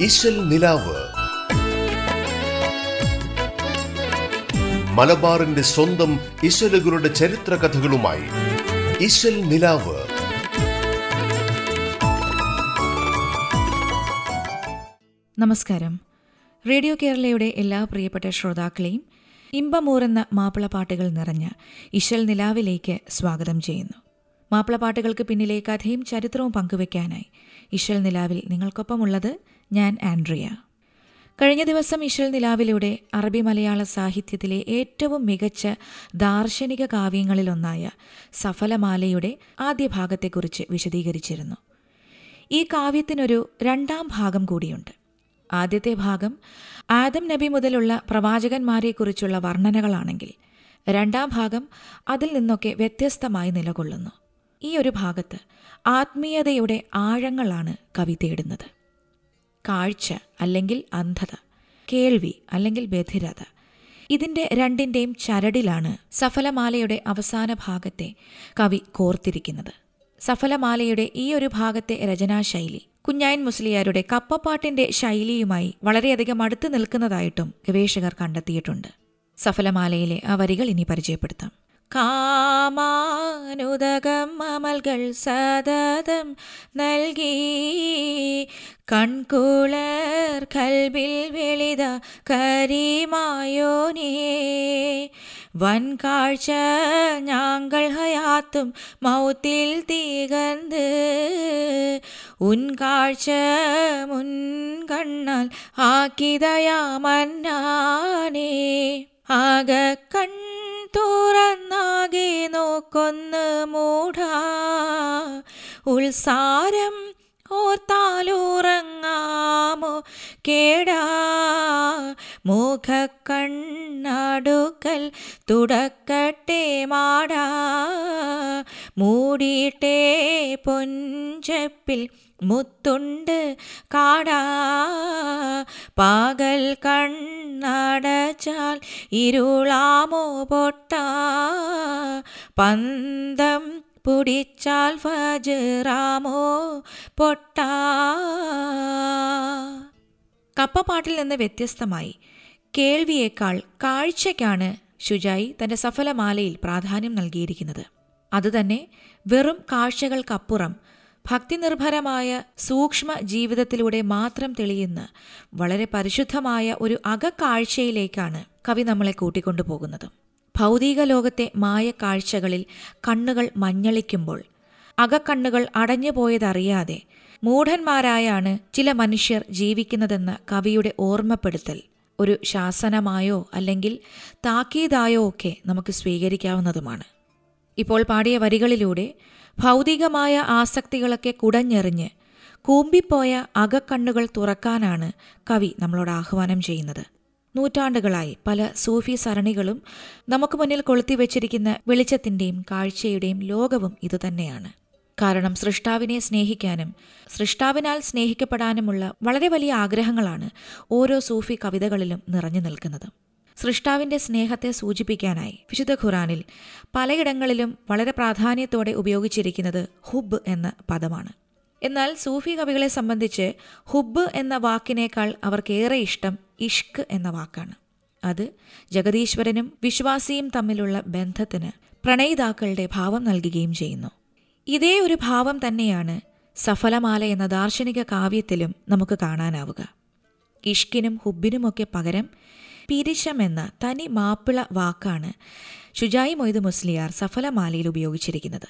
ഇശൽ നിലാവ്. മലബാറിന്റെ സ്വന്തം ഇശലുകളുടെ ചരിത്ര കഥകളുമായി ഇശൽ നിലാവ്. നമസ്കാരം. റേഡിയോ കേരളയുടെ എല്ലാ പ്രിയപ്പെട്ട ശ്രോതാക്കളെയും ഇമ്പമൂറെന്ന മാപ്പിളപ്പാട്ടുകൾ നിറഞ്ഞ ഇശൽ നിലാവിലേക്ക് സ്വാഗതം ചെയ്യുന്നു. മാപ്പിളപ്പാട്ടുകൾക്ക് പിന്നിലെ കഥയും ചരിത്രവും പങ്കുവയ്ക്കാനായി ഇശൽ നിലാവിൽ നിങ്ങൾക്കൊപ്പമുള്ളത് ഞാൻ ആൻഡ്രിയ. കഴിഞ്ഞ ദിവസം ഇശൽ നിലാവിലൂടെ അറബി മലയാള സാഹിത്യത്തിലെ ഏറ്റവും മികച്ച ദാർശനിക കാവ്യങ്ങളിലൊന്നായ സഫലമാലയുടെ ആദ്യ ഭാഗത്തെക്കുറിച്ച് വിശദീകരിച്ചിരുന്നു. ഈ കാവ്യത്തിനൊരു രണ്ടാം ഭാഗം കൂടിയുണ്ട്. ആദ്യത്തെ ഭാഗം ആദം നബി മുതലുള്ള പ്രവാചകന്മാരെക്കുറിച്ചുള്ള വർണനകളാണെങ്കിൽ രണ്ടാം ഭാഗം അതിൽ നിന്നൊക്കെ വ്യത്യസ്തമായി നിലകൊള്ളുന്നു. ഈ ഒരു ഭാഗത്ത് ആത്മീയതയുടെ ആഴങ്ങളാണ് കവി തേടുന്നത്. കാഴ്ച അല്ലെങ്കിൽ അന്ധത കേൾവി അല്ലെങ്കിൽ ബധിരത. ഇതിന്റെ രണ്ടിന്റെയും ചരടിലാണ് സഫലമാലയുടെ അവസാന ഭാഗത്തെ കവി കോർത്തിരിക്കുന്നത്. സഫലമാലയുടെ ഈ ഒരു ഭാഗത്തെ രചനാശൈലി കുഞ്ഞായൻ മുസ്ലിയാരുടെ കപ്പപ്പാട്ടിന്റെ ശൈലിയുമായി വളരെയധികം അടുത്തു നിൽക്കുന്നതായിട്ടും ഗവേഷകർ കണ്ടെത്തിയിട്ടുണ്ട്. സഫലമാലയിലെ ആ വരികൾ ഇനി പരിചയപ്പെടുത്താം. കാമാനുദകം അമൽകൾ സതതം നൽകി. കൺകുളർ കൽബിൽ വെളിത കരിമായോനേ. വൻകാഴ്ച ഞങ്ങൾ ഹയാത്തും മൗത്തിൽ തീകന്ത്. ഉൻകാഴ്ച മുൻകണ്ണാൽ ആക്കിതയാമന്നാനേ. ആക കണ്ണ നോക്കൊന്ന് മൂടാ. ഉത്സാരം ഓർത്താലുറങ്ങാമോ കേടാ. മുഖക്കണ്ണടുക്കൽ തുടക്കട്ടെ മാടാ. മൂടിയിട്ടേ പൊഞ്ചപ്പിൽ മുത്തുണ്ട് കാടാ. പാകൽ കണ്ണടച്ചാൽ ഇരുളാമോ പൊട്ടാ. പന്തം പുടിച്ചാൽ ഫജറാമോ പൊട്ടാ. കപ്പപ്പാട്ടിൽ നിന്ന് വ്യത്യസ്തമായി കേൾവിയേക്കാൾ കാഴ്ചയ്ക്കാണ് ഷുജായി തന്റെ സഫലമാലയിൽ പ്രാധാന്യം നൽകിയിരിക്കുന്നത്. അതുതന്നെ വെറും കാഴ്ചകൾക്കപ്പുറം ഭക്തിനിർഭരമായ സൂക്ഷ്മ ജീവിതത്തിലൂടെ മാത്രം തെളിയുന്ന വളരെ പരിശുദ്ധമായ ഒരു അകക്കാഴ്ചയിലേക്കാണ് കവി നമ്മളെ കൂട്ടിക്കൊണ്ടുപോകുന്നത്. ഭൗതിക ലോകത്തെ മായ കാഴ്ചകളിൽ കണ്ണുകൾ മഞ്ഞളിക്കുമ്പോൾ അകക്കണ്ണുകൾ അടഞ്ഞുപോയതറിയാതെ മൂഢന്മാരായാണ് ചില മനുഷ്യർ ജീവിക്കുന്നതെന്ന കവിയുടെ ഓർമ്മപ്പെടുത്തൽ. ഒരു ശാസനമായോ അല്ലെങ്കിൽ താക്കീതായോ ഒക്കെ നമുക്ക് സ്വീകരിക്കാവുന്നതുമാണ്. ഇപ്പോൾ പാടിയ വരികളിലൂടെ ഭൗതികമായ ആസക്തികളൊക്കെ കുടഞ്ഞെറിഞ്ഞ് കൂമ്പിപ്പോയ അകക്കണ്ണുകൾ തുറക്കാനാണ് കവി നമ്മളോട് ആഹ്വാനം ചെയ്യുന്നത്. നൂറ്റാണ്ടുകളായി പല സൂഫി സരണികളും നമുക്ക് മുന്നിൽ കൊളുത്തിവെച്ചിരിക്കുന്ന വെളിച്ചത്തിന്റെയും കാഴ്ചയുടെയും ലോകവും ഇതുതന്നെയാണ് കാരണം സൃഷ്ടാവിനെ സ്നേഹിക്കാനും സൃഷ്ടാവിനാൽ സ്നേഹിക്കപ്പെടാനുമുള്ള വളരെ വലിയ ആഗ്രഹങ്ങളാണ് ഓരോ സൂഫി കവിതകളിലും നിറഞ്ഞു നിൽക്കുന്നത്. സൃഷ്ടാവിന്റെ സ്നേഹത്തെ സൂചിപ്പിക്കാനായി. വിശുദ്ധ ഖുറാനിൽ പലയിടങ്ങളിലും വളരെ പ്രാധാന്യത്തോടെ ഉപയോഗിച്ചിരിക്കുന്നത് ഹുബ് എന്ന പദമാണ്. എന്നാൽ സൂഫി കവികളെ സംബന്ധിച്ച് ഹുബ് എന്ന വാക്കിനേക്കാൾ അവർക്കേറെ ഇഷ്ടം ഇഷ്ക് എന്ന വാക്കാണ്. അത് ജഗദീശ്വരനും വിശ്വാസിയും തമ്മിലുള്ള ബന്ധത്തിന് പ്രണയിതാക്കളുടെ ഭാവം നൽകുകയും ചെയ്യുന്നു. ഇതേ ഒരു ഭാവം തന്നെയാണ് സഫലമാല എന്ന ദാർശനിക കാവ്യത്തിലും നമുക്ക് കാണാനാവുക. ഇഷ്കിനും ഹുബിനുമൊക്കെ പകരം പിരിശം എന്ന തനി മാപ്പിള വാക്കാണ് ഷുജായി മൊയ്ത് മുസ്ലിയാർ സഫലമാലയിൽ ഉപയോഗിച്ചിരിക്കുന്നത്.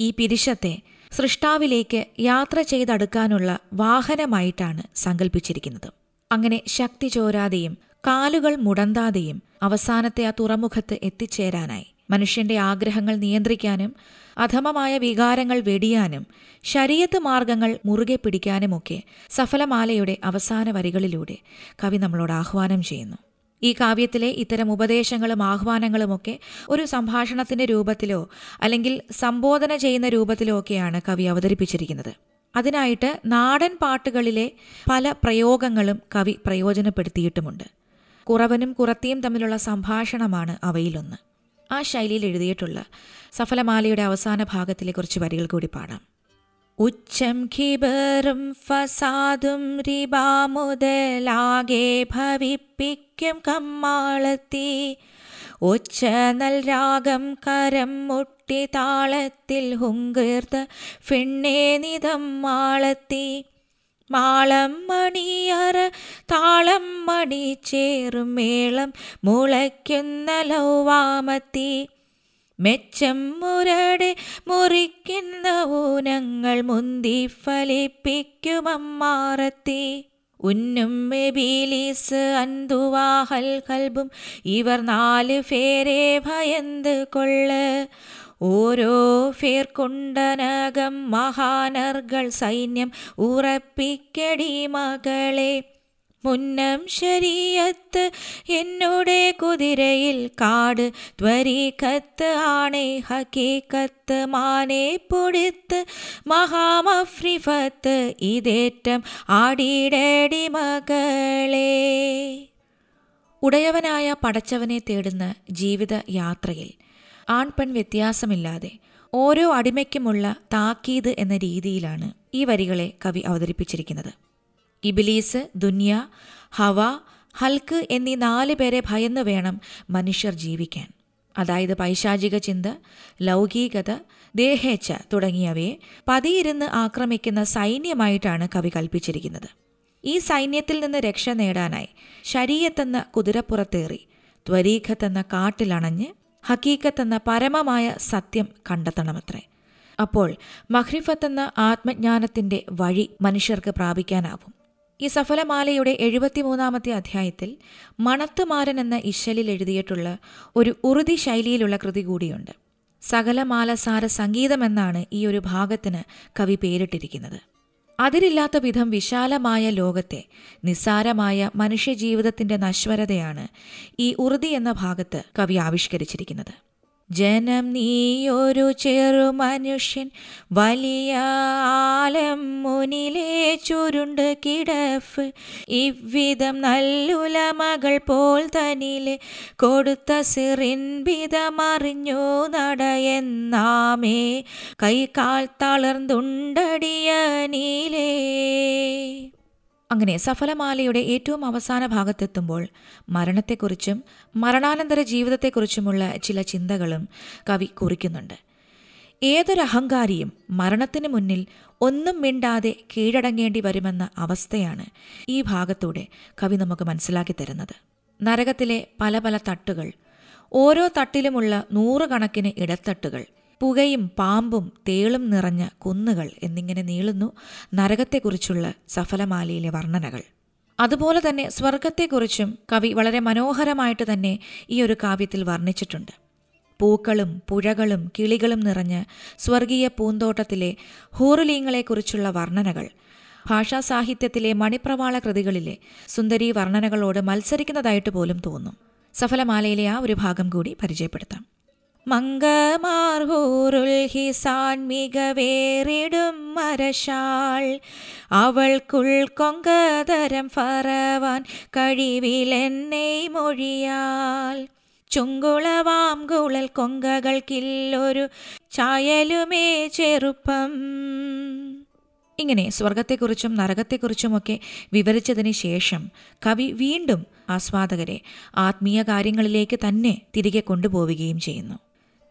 ഈ പിരിശത്തെ സൃഷ്ടാവിലേക്ക് യാത്ര ചെയ്തടുക്കാനുള്ള വാഹനമായിട്ടാണ് സങ്കല്പിച്ചിരിക്കുന്നത് അങ്ങനെ ശക്തി ചോരാതെയും കാലുകൾ മുടന്താതെയും അവസാനത്തെ ആ തുറമുഖത്ത് എത്തിച്ചേരാനായി. മനുഷ്യന്റെ ആഗ്രഹങ്ങൾ നിയന്ത്രിക്കാനും അധമമായ വികാരങ്ങൾ വെടിയാനും ശരീരത്ത് മാർഗങ്ങൾ മുറുകെ പിടിക്കാനുമൊക്കെ സഫലമാലയുടെ അവസാന വരികളിലൂടെ കവി നമ്മളോട് ആഹ്വാനം ചെയ്യുന്നു. ഈ കാവ്യത്തിലെ ഇത്തരം ഉപദേശങ്ങളും ആഹ്വാനങ്ങളുമൊക്കെ ഒരു സംഭാഷണത്തിന്റെ രൂപത്തിലോ അല്ലെങ്കിൽ സംബോധന ചെയ്യുന്ന രൂപത്തിലോ ഒക്കെയാണ് കവി അവതരിപ്പിച്ചിരിക്കുന്നത്. അതിനായിട്ട് നാടൻ പാട്ടുകളിലെ പല പ്രയോഗങ്ങളും കവി പ്രയോജനപ്പെടുത്തിയിട്ടുമുണ്ട്. കുറവനും കുറത്തിയും തമ്മിലുള്ള സംഭാഷണമാണ് അവയിലൊന്ന്. ആ ശൈലിയിൽ എഴുതിയിട്ടുള്ള സഫലമാലയുടെ അവസാന ഭാഗത്തിലെ കുറച്ച് വരികൾ കൂടി പാടാം. ഉച്ചം ഖിബറും ഫസാദും റിബാ മുതലാകെ ഭവിപ്പിക്കും കമ്മാളത്തി. ഒച്ച നൽ രാഗം കരം മുട്ടി താളത്തിൽ ഹുങ്കീർത്ത് ഫിണ്ണേ നിതം മാളത്തി. മാളം മണിയറ താളം മണി ചേറും മേളം മുളയ്ക്കുന്ന ലൗവാമത്തി. മെച്ചം മുരടെ മുറിക്കുന്ന ഊനങ്ങൾ മുന്തി ഫലിപ്പിക്കുമമ്മാറത്തി. ഉന്നും ബീലീസ് അന്തുവാഹൽ കൽബും ഇവർ നാല് പേരെ ഭയന്ത് കൊള്ള്. ഓരോ ഫേർ കൊണ്ടനകം മഹാനർകൾ സൈന്യം ഉറപ്പിക്കടി മകളെ. മുന്നം ശരീയത്ത് എന്നുടെ കുതിരയിൽ കാട് ത്വരീഖത്ത് ആണേ ഹക്കീക്കത്ത് മാനെ പൊടിത്ത് മഹാമഫ്രിഫത്ത് ഇതേറ്റം ആടിയിടടി മകളെ. ഉടയവനായ പടച്ചവനെ തേടുന്ന ജീവിത യാത്രയിൽ ആൺപെൺ വ്യത്യാസമില്ലാതെ ഓരോ അടിമയ്ക്കുമുള്ള താക്കീത് എന്ന രീതിയിലാണ് ഈ വരികളെ കവി അവതരിപ്പിച്ചിരിക്കുന്നത്. ഇബിലീസ് ദുന്യ ഹവ ഹൽക്ക് എന്നീ നാല് പേരെ ഭയന്ന് വേണം മനുഷ്യർ ജീവിക്കാൻ. അതായത് പൈശാചിക ചിന്ത ലൗകികത ദേഹേച്ഛ തുടങ്ങിയവയെ പതിയിരുന്ന് ആക്രമിക്കുന്ന സൈന്യമായിട്ടാണ് കവി കൽപ്പിച്ചിരിക്കുന്നത്. ഈ സൈന്യത്തിൽ നിന്ന് രക്ഷ നേടാനായി ശരീരത്തെന്ന കുതിരപ്പുറത്തേറി ത്വരീഖത്തെന്ന കാട്ടിലണഞ്ഞ് ഹക്കീക്കത്തെന്ന പരമമായ സത്യം കണ്ടെത്തണമത്രേ. അപ്പോൾ മഹ്രിഫത്തെന്ന ആത്മജ്ഞാനത്തിന്റെ വഴി മനുഷ്യർക്ക് പ്രാപിക്കാനാവും. ഈ സഫലമാലയുടെ എഴുപത്തിമൂന്നാമത്തെ അധ്യായത്തിൽ മണത്തുമാരൻ എന്ന ഇശലിൽ എഴുതിയിട്ടുള്ള ഒരു ഉറുതി ശൈലിയിലുള്ള കൃതി കൂടിയുണ്ട്. സകലമാലസാര സംഗീതമെന്നാണ് ഈ ഒരു ഭാഗത്തിന് കവി പേരിട്ടിരിക്കുന്നത്. അതിരില്ലാത്ത വിധം വിശാലമായ ലോകത്തെ നിസ്സാരമായ മനുഷ്യജീവിതത്തിന്റെ നശ്വരതയാണ് ഈ ഉറുതി എന്ന ഭാഗത്ത് കവി ആവിഷ്കരിച്ചിരിക്കുന്നത്. ജനം നീയൊരു ചെറു മനുഷ്യൻ വലിയ ആലം മുനിലെ ചുരുണ്ട് കിടഫ് ഇവ്വിധം നല്ലുല മകൾ പോൽ തനിലെ കൊടുത്ത സിറിൻവിധമറിഞ്ഞു നടയെന്നാമേ. കൈകാൽ തളർന്നുണ്ടടിയ നീലേ. അങ്ങനെ സഫലമാലയുടെ ഏറ്റവും അവസാന ഭാഗത്തെത്തുമ്പോൾ മരണത്തെക്കുറിച്ചും മരണാനന്തര ജീവിതത്തെക്കുറിച്ചുമുള്ള ചില ചിന്തകളും കവി കുറിക്കുന്നുണ്ട്. ഏതൊരഹങ്കാരിയും മരണത്തിന് മുന്നിൽ ഒന്നും മിണ്ടാതെ കീഴടങ്ങേണ്ടി വരുമെന്ന അവസ്ഥയാണ് ഈ ഭാഗത്തൂടെ കവി നമുക്ക് മനസ്സിലാക്കി തരുന്നത്. നരകത്തിലെ പല പല തട്ടുകൾ ഓരോ തട്ടിലുമുള്ള നൂറുകണക്കിന് ഇടത്തട്ടുകൾ പുകയും പാമ്പും തേളും നിറഞ്ഞ കുന്നുകൾ എന്നിങ്ങനെ നീളുന്നു നരകത്തെക്കുറിച്ചുള്ള സഫലമാലയിലെ വർണനകൾ. അതുപോലെ തന്നെ സ്വർഗത്തെക്കുറിച്ചും കവി വളരെ മനോഹരമായിട്ട് തന്നെ ഈ ഒരു കാവ്യത്തിൽ വർണിച്ചിട്ടുണ്ട്. പൂക്കളും പുഴകളും കിളികളും നിറഞ്ഞ സ്വർഗീയ പൂന്തോട്ടത്തിലെ ഹൂറുലീങ്ങളെക്കുറിച്ചുള്ള വർണനകൾ ഭാഷാ സാഹിത്യത്തിലെ മണിപ്രവാള കൃതികളിലെ സുന്ദരീ വർണനകളോട് മത്സരിക്കുന്നതായിട്ട് പോലും തോന്നും. സഫലമാലയിലെ ആ ഒരു ഭാഗം കൂടി പരിചയപ്പെടുത്താം. മങ്കമാർഹൂറുൽ ഹിസാൻ മികവേറിടും മരശാൾ. അവൾക്കുൾ കൊങ്കതരം ഫറവാൻ കഴിവിലെന്നെ മൊഴിയാൽ. ചുങ്കുളവാം കുളൽ കൊങ്കകൾക്കില്ലൊരു ചായലുമേ ചെറുപ്പം. ഇങ്ങനെ സ്വർഗത്തെക്കുറിച്ചും നരകത്തെക്കുറിച്ചുമൊക്കെ വിവരിച്ചതിന് ശേഷം കവി വീണ്ടും ആസ്വാദകരെ ആത്മീയ കാര്യങ്ങളിലേക്ക് തന്നെ തിരികെ കൊണ്ടുപോവുകയും ചെയ്യുന്നു.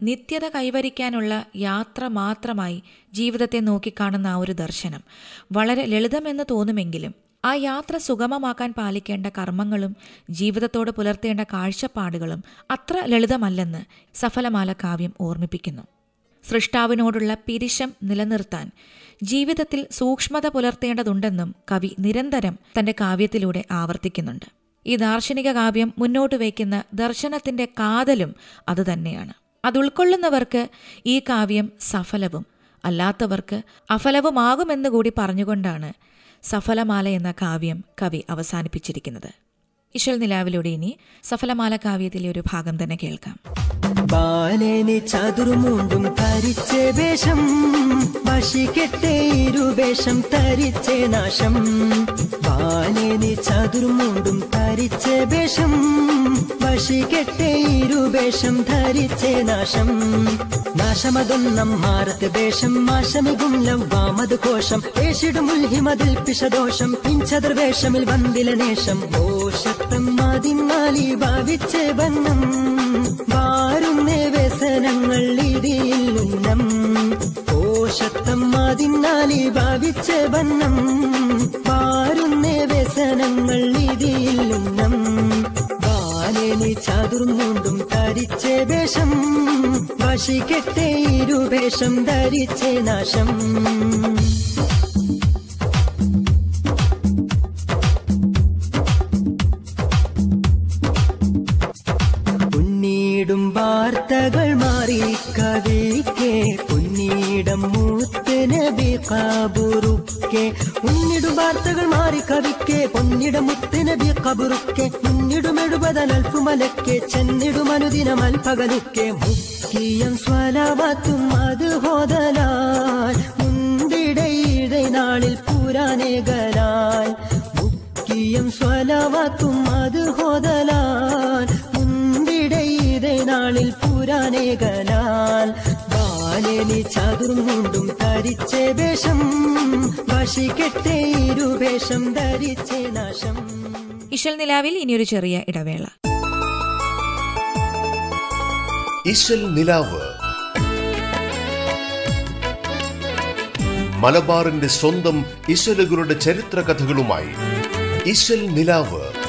നിത്യത കൈവരിക്കാനുള്ള യാത്ര മാത്രമായി ജീവിതത്തെ നോക്കിക്കാണുന്ന ആ ഒരു ദർശനം. വളരെ ലളിതമെന്ന് തോന്നുമെങ്കിലും ആ യാത്ര സുഗമമാക്കാൻ പാലിക്കേണ്ട കർമ്മങ്ങളും ജീവിതത്തോട് പുലർത്തേണ്ട കാഴ്ചപ്പാടുകളും അത്ര ലളിതമല്ലെന്ന് സഫലമാല കാവ്യം ഓർമ്മിപ്പിക്കുന്നു. സൃഷ്ടാവിനോടുള്ള പിരിശം നിലനിർത്താൻ ജീവിതത്തിൽ സൂക്ഷ്മത പുലർത്തേണ്ടതുണ്ടെന്നും കവി നിരന്തരം തന്റെ കാവ്യത്തിലൂടെ ആവർത്തിക്കുന്നുണ്ട്. ഈ ദാർശനിക കാവ്യം മുന്നോട്ട് വയ്ക്കുന്ന ദർശനത്തിന്റെ കാതലും അതുതന്നെയാണ് അത് ഉൾക്കൊള്ളുന്നവർക്ക് ഈ കാവ്യം സഫലവും അല്ലാത്തവർക്ക് അഫലവുമാകുമെന്ന് കൂടി പറഞ്ഞുകൊണ്ടാണ് സഫലമാല എന്ന കാവ്യം കവി അവസാനിപ്പിച്ചിരിക്കുന്നത്. ഇശൽ നിലാവിലൂടെ ഇനി സഫലമാല കാവ്യത്തിലെ ഒരു ഭാഗം തന്നെ കേൾക്കാം. ബാലേനി ചതുർമൂണ്ടും തരിച്ചേ വേഷം. വശിക്കെട്ടേ ഇരുവേഷം തരിച്ചേ നാശം. ബാലേനി ചതുർമൂണ്ടും തരിച്ചേ വേഷം. വശിക്കെട്ടേ ഇരുവേഷം ധരിച്ചേ നാശം. നാശമതൊന്നം മാറത്ത് വേഷം മാശമികും ലവ്വാമത് കോശം ഏഷിടുമുൽഹിമതിൽ പിശദോഷം പിഞ്ചതുർവേഷമിൽ വന്ദില നേഷം ഓഷത്തം മതിമാലി ഭാവിച്ചേ വന്നം വാരുന്നേ വ്യസനങ്ങൾ ഇതിൽ ഉന്നം കോശത്തം അതിനാലി ഭാവിച്ച വണ്ണം. വാരുന്നേ വ്യസനങ്ങൾ ഇടിയിൽ ഉന്നം ബാലേനി ചതുർന്നുണ്ടും തരിച്ച വേഷം. വശിക്കെട്ടേ ഇരുവേഷം ധരിച്ചേ നാശം. കബുറുക്കെ. ഉന്നിടും വാർത്തകൾ മാറി കവിക്കെ. പൊന്നിട മുത്ത് നബി കബുറുക്കെ. ഉന്നിടും എഴുപതൻ അൽഫുമലക്കെ. ചെന്നിടും അനുദിനം അൽപകലുക്കെ. മുക്കിയം സ്വലവത്തും അത് ഹോദലാൽ. മുന്തിടയിടை നാളിൽ പുരാനേകലാൽ മുക്കിയം സ്വലവത്തും അത് ഹോദലാൽ. മുന്തിടയിടെ നാളിൽ പുരാനേകലാൽ ബാലേനി ചതുർമുണ്ടും തരിച്ചേ വേഷം. വശിക്കെട്ടേ ഇരുവേഷം ധരിച്ചേ നാശം. ഇശൽ നിലാവിൽ ഇനിയൊരു ചെറിയ ഇടവേള. ഇശൽ നിലാവ്. മലബാറിന്റെ സ്വന്തം ഇശലുകളുടെ ചരിത്ര കഥകളുമായി ഇശൽ നിലാവ്.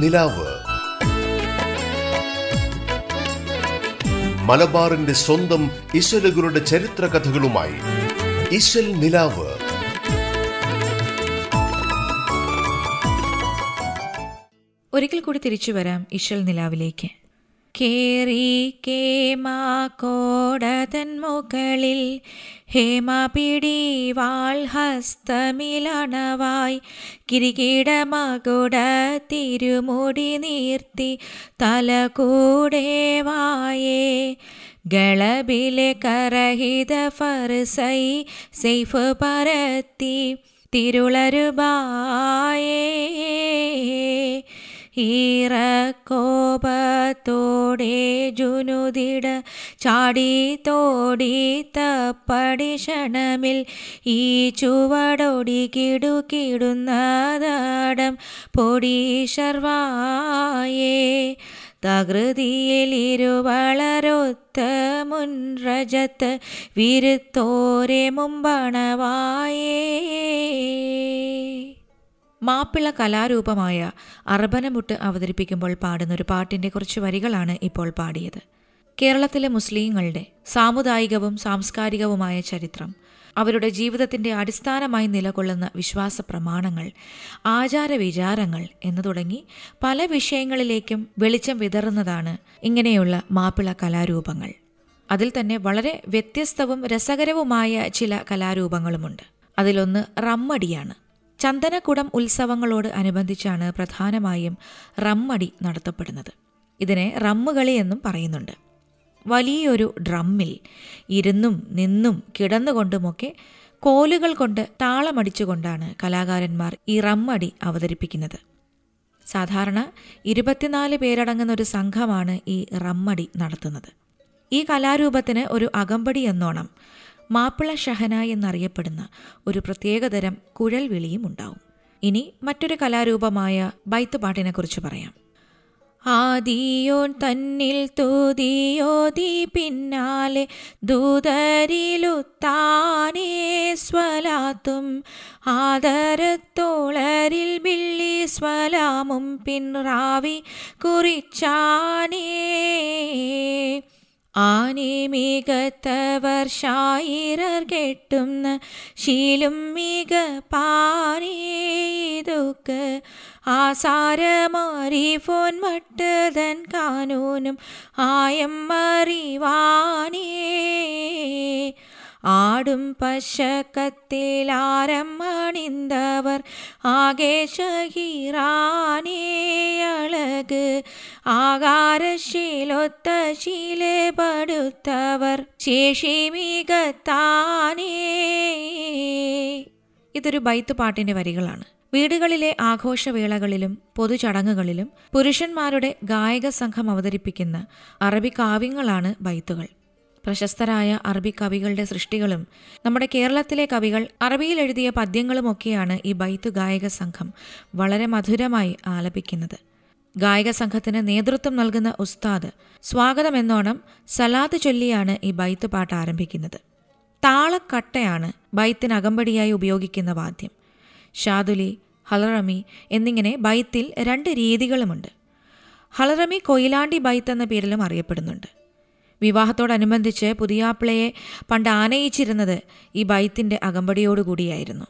നിലാവ്. മലബാറിന്റെ സ്വന്തം ഇശലുകളുടെ ചരിത്ര കഥകളുമായി നിലാവ്. ഒരിക്കൽ കൂടി തിരിച്ചു വരാം ഇശൽ നിലാവിലേക്ക്. കേറി കേമാ കോടതൻ മുകളിൽ. ഹേമ പിടിവാൾ ഹസ്തമിലണവായി. കിരീടമകുട തിരുമുടി നീർത്തി തല കൂടെ വായേ. ഗളബിലെ കരഹിത ഫർസൈ സെയ്ഫ് പരത്തി തിരുളരുബായേ ഈറക്കോപത്തോടെ ജുനുതിട ചാടി തോടി തപ്പടി ക്ഷണമിൽ ഈ ചുവടോടി കിടുകിടുന്നതാടം പൊടി ശർവായേ. തകൃതിയിൽ ഇരുവളരൊത്ത മുൻരജത്ത് വിരുത്തോരെ മുമ്പണവായേ. മാപ്പിള കലാരൂപമായ അർബനമുട്ട് അവതരിപ്പിക്കുമ്പോൾ പാടുന്ന ഒരു പാട്ടിന്റെ കുറച്ച് വരികളാണ് ഇപ്പോൾ പാടിയത്. കേരളത്തിലെ മുസ്ലിങ്ങളുടെ സാമുദായികവും സാംസ്കാരികവുമായ ചരിത്രം അവരുടെ ജീവിതത്തിന്റെ അടിസ്ഥാനമായി നിലകൊള്ളുന്ന വിശ്വാസ പ്രമാണങ്ങൾ ആചാരവിചാരങ്ങൾ എന്നു തുടങ്ങി പല വിഷയങ്ങളിലേക്കും വെളിച്ചം വിതറുന്നതാണ് ഇങ്ങനെയുള്ള മാപ്പിള കലാരൂപങ്ങൾ. അതിൽ തന്നെ വളരെ വ്യത്യസ്തവും രസകരവുമായ ചില കലാരൂപങ്ങളുമുണ്ട്. അതിലൊന്ന് റമ്മടിയാണ്. ചന്ദനക്കുടം ഉത്സവങ്ങളോട് അനുബന്ധിച്ചാണ് പ്രധാനമായും റമ്മടി നടത്തപ്പെടുന്നത്. ഇതിനെ റമ്മുകളി എന്നും പറയുന്നുണ്ട്. വലിയൊരു ഡ്രമ്മിൽ ഇരുന്നും നിന്നും കിടന്നുകൊണ്ടുമൊക്കെ കോലുകൾ കൊണ്ട് താളമടിച്ചുകൊണ്ടാണ് കലാകാരന്മാർ ഈ റമ്മടി അവതരിപ്പിക്കുന്നത്. സാധാരണ ഇരുപത്തിനാല് പേരടങ്ങുന്ന ഒരു സംഘമാണ് ഈ റമ്മടി നടത്തുന്നത്. ഈ കലാരൂപത്തിന് ഒരു അകമ്പടി എന്നോണം മാപ്പിള ഷഹന എന്നറിയപ്പെടുന്ന ഒരു പ്രത്യേകതരം കുഴൽ വിളിയും ഉണ്ടാവും. ഇനി മറ്റൊരു കലാരൂപമായ ബൈത്തുപാട്ടിനെക്കുറിച്ച് പറയാം. ആദിയോൻ തന്നിൽ തൂതിയോതി പിന്നാലെ ദൂതരിലുത്താനേ സ്വലാത്തും ആദരത്തോളരിൽ ബില്ലി സ്വലാമും പിൻറാവി കുറിച്ചാനേ. ആനെ മികത്ത വർഷായിരർ കെട്ടുന്ന ശീലും മിക പാനേതുക്ക് ആസാരമാറി ഫോൻ മട്ടതൻ കാനൂനും ആയം അറിവാനേ. ആടും പശക്കത്തിലാരം അണിന്തവർ ആകെ ഷഹീറാനേ അഴക് ആകാരശീലൊത്ത ശീലപ്പെടുത്തവർ ശേഷി മികത്താനേ ഇതൊരു ബൈത്ത് പാട്ടിന്റെ വരികളാണ്. വീടുകളിലെ ആഘോഷവേളകളിലും പൊതുചടങ്ങുകളിലും പുരുഷന്മാരുടെ ഗായക സംഘം അവതരിപ്പിക്കുന്ന അറബി കാവ്യങ്ങളാണ് ബൈത്തുകൾ. പ്രശസ്തരായ അറബി കവികളുടെ സൃഷ്ടികളും നമ്മുടെ കേരളത്തിലെ കവികൾ അറബിയിൽ എഴുതിയ പദ്യങ്ങളുമൊക്കെയാണ് ഈ ബൈത്ത് ഗായക സംഘം വളരെ മധുരമായി ആലപിക്കുന്നത്. ഗായക സംഘത്തിന് നേതൃത്വം നൽകുന്ന ഉസ്താദ് സ്വാഗതമെന്നോണം സലാത്ത് ചൊല്ലിയാണ് ഈ ബൈത്ത് പാട്ട് ആരംഭിക്കുന്നത്. താളക്കട്ടയാണ് ബൈത്തിന് അകമ്പടിയായി ഉപയോഗിക്കുന്ന വാദ്യം. ഷാദുലി ഹലറമി എന്നിങ്ങനെ ബൈത്തിൽ രണ്ട് രീതികളുമുണ്ട്. ഹലറമി കൊയിലാണ്ടി ബൈത്ത് എന്ന പേരിലും അറിയപ്പെടുന്നുണ്ട്. വിവാഹത്തോടനുബന്ധിച്ച് പുതിയാപ്പിളയെ പണ്ട് ആനയിച്ചിരുന്നത് ഈ ബൈത്തിന്റെ അകമ്പടിയോടുകൂടിയായിരുന്നു.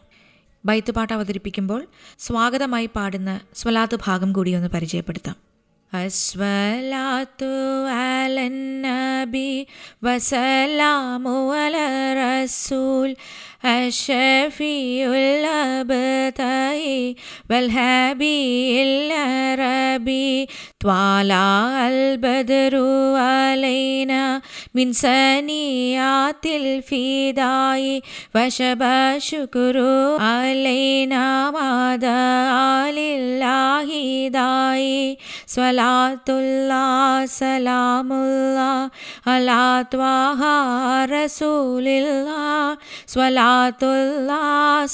ബൈത്ത് പാട്ട് അവതരിപ്പിക്കുമ്പോൾ സ്വാഗതമായി പാടുന്ന സ്വലാത്ത് ഭാഗം കൂടി ഒന്ന് പരിചയപ്പെടുത്താം. الصلاة على النبي وسلام على الرسول الشفيع الأبتاء والهبي العربي طلع البدر علينا من سنيات الفداء وشب شكر علينا مدى لله داي صلاة സലാത്തുല്ലാ സലാമുല്ലാ അലാ റസൂലില്ലാ സ്വലാത്തുല്ലാ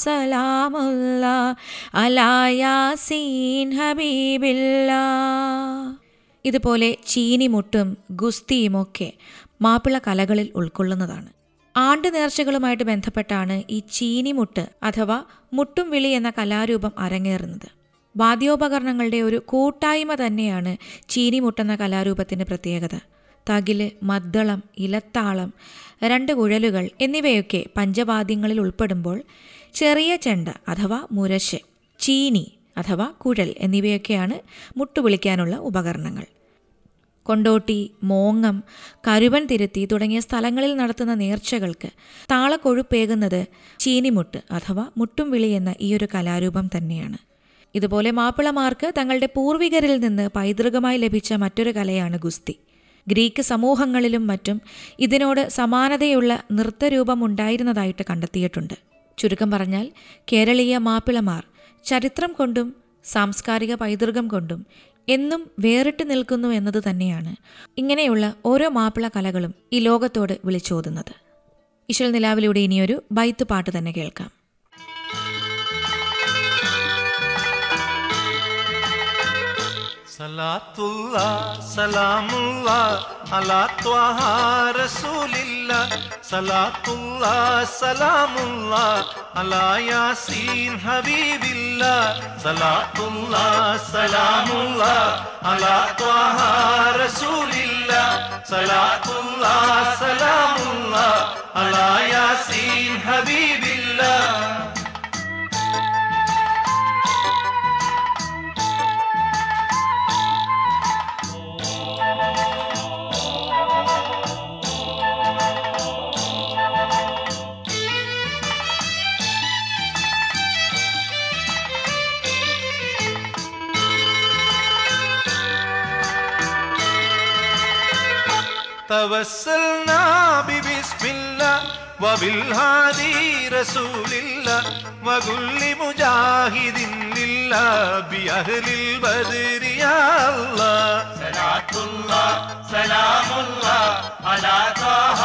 സലാമുല്ലാ ഹബീബില്ലാ ഇതുപോലെ ചീനിമുട്ടും ഗുസ്തിയുമൊക്കെ മാപ്പിള കലകളിൽ ഉൾക്കൊള്ളുന്നതാണ്. ആണ്ട് നേർച്ചകളുമായിട്ട് ബന്ധപ്പെട്ടാണ് ഈ ചീനിമുട്ട് അഥവാ മുട്ടും വിളി എന്ന കലാരൂപം അരങ്ങേറുന്നത്. വാദ്യോപകരണങ്ങളുടെ ഒരു കൂട്ടായ്മ തന്നെയാണ് ചീനിമുട്ടുന്ന കലാരൂപത്തിന്റെ പ്രത്യേകത. തകിൽ മദ്ദളം ഇലത്താളം രണ്ട് കുഴലുകൾ എന്നിവയൊക്കെ പഞ്ചവാദ്യങ്ങളിൽ ഉൾപ്പെടുമ്പോൾ ചെറിയ ചെണ്ട അഥവാ മുരശ് ചീനി അഥവാ കുഴൽ എന്നിവയൊക്കെയാണ് മുട്ടുവിളിക്കാനുള്ള ഉപകരണങ്ങൾ. കൊണ്ടോട്ടി മോങ്ങം കരുവൻ തിരുത്തി തുടങ്ങിയ സ്ഥലങ്ങളിൽ നടത്തുന്ന നേർച്ചകൾക്ക് താളക്കൊഴുപ്പേകുന്നത് ചീനിമുട്ട് അഥവാ മുട്ടും വിളി എന്ന ഈയൊരു കലാരൂപം തന്നെയാണ്. ഇതുപോലെ മാപ്പിളമാർക്ക് തങ്ങളുടെ പൂർവികരിൽ നിന്ന് പൈതൃകമായി ലഭിച്ച മറ്റൊരു കലയാണ് ഗുസ്തി. ഗ്രീക്ക് സമൂഹങ്ങളിലും മറ്റും ഇതിനോട് സമാനതയുള്ള നൃത്തരൂപം ഉണ്ടായിരുന്നതായിട്ട് കണ്ടെത്തിയിട്ടുണ്ട്. ചുരുക്കം പറഞ്ഞാൽ കേരളീയ മാപ്പിളമാർ ചരിത്രം കൊണ്ടും സാംസ്കാരിക പൈതൃകം കൊണ്ടും എന്നും വേറിട്ട് നിൽക്കുന്നു എന്നത് തന്നെയാണ് ഇങ്ങനെയുള്ള ഓരോ മാപ്പിള കലകളും ഈ ലോകത്തോട് വിളിച്ചോതുന്നത്. ഇശൽ നിലാവിലൂടെ ഇനിയൊരു ബൈത്ത് പാട്ട് തന്നെ കേൾക്കാം. സലാത്തുള്ള സലാമുള്ള അലാ ത്വഹ റസൂലില്ല സലാത്തുള്ള സലാമുള്ള അലാ യാസീൻ ഹബീബില്ല സലാത്തുള്ള സലാമുള്ള അലാ ത്വഹ റസൂലില്ല സലാത്തുള്ള സലാമുള്ള അലാ യാസീൻ ഹബീബില്ല. توسلنا ببسم الله وبالهادي رسول الله وكل مجاهد لله بأهل البدر يا الله صلاة الله سلام الله على طه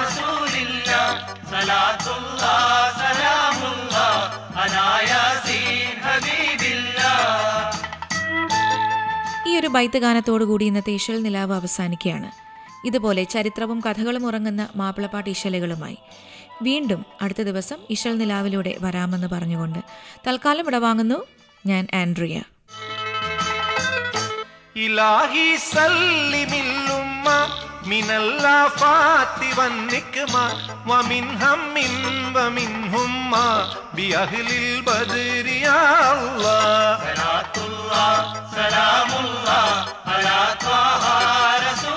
رسول الله صلاة الله سلام الله على ياسين حبيب الله ഈ ഒരു ബൈത്ത് ഗാനത്തോടുകൂടി ഇന്നത്തെ ഇശൽ നിലാവ് അവസാനിക്കുകയാണ് ഇതുപോലെ ചരിത്രവും കഥകളും ഉറങ്ങുന്ന മാപ്പിളപ്പാട്ട് ഇശലുകളുമായി വീണ്ടും അടുത്ത ദിവസം ഇശൽ നിലാവിലൂടെ വരാമെന്ന് പറഞ്ഞുകൊണ്ട് തൽക്കാലം ഇടവാങ്ങുന്നു ഞാൻ ആൻഡ്രിയ. ഇലാഹി ഫാത്തി ഹമ്മിൻ ബിഅഹ്ലിൽ അല്ലാഹ് സലാമുല്ലാ അലാ റസൂൽ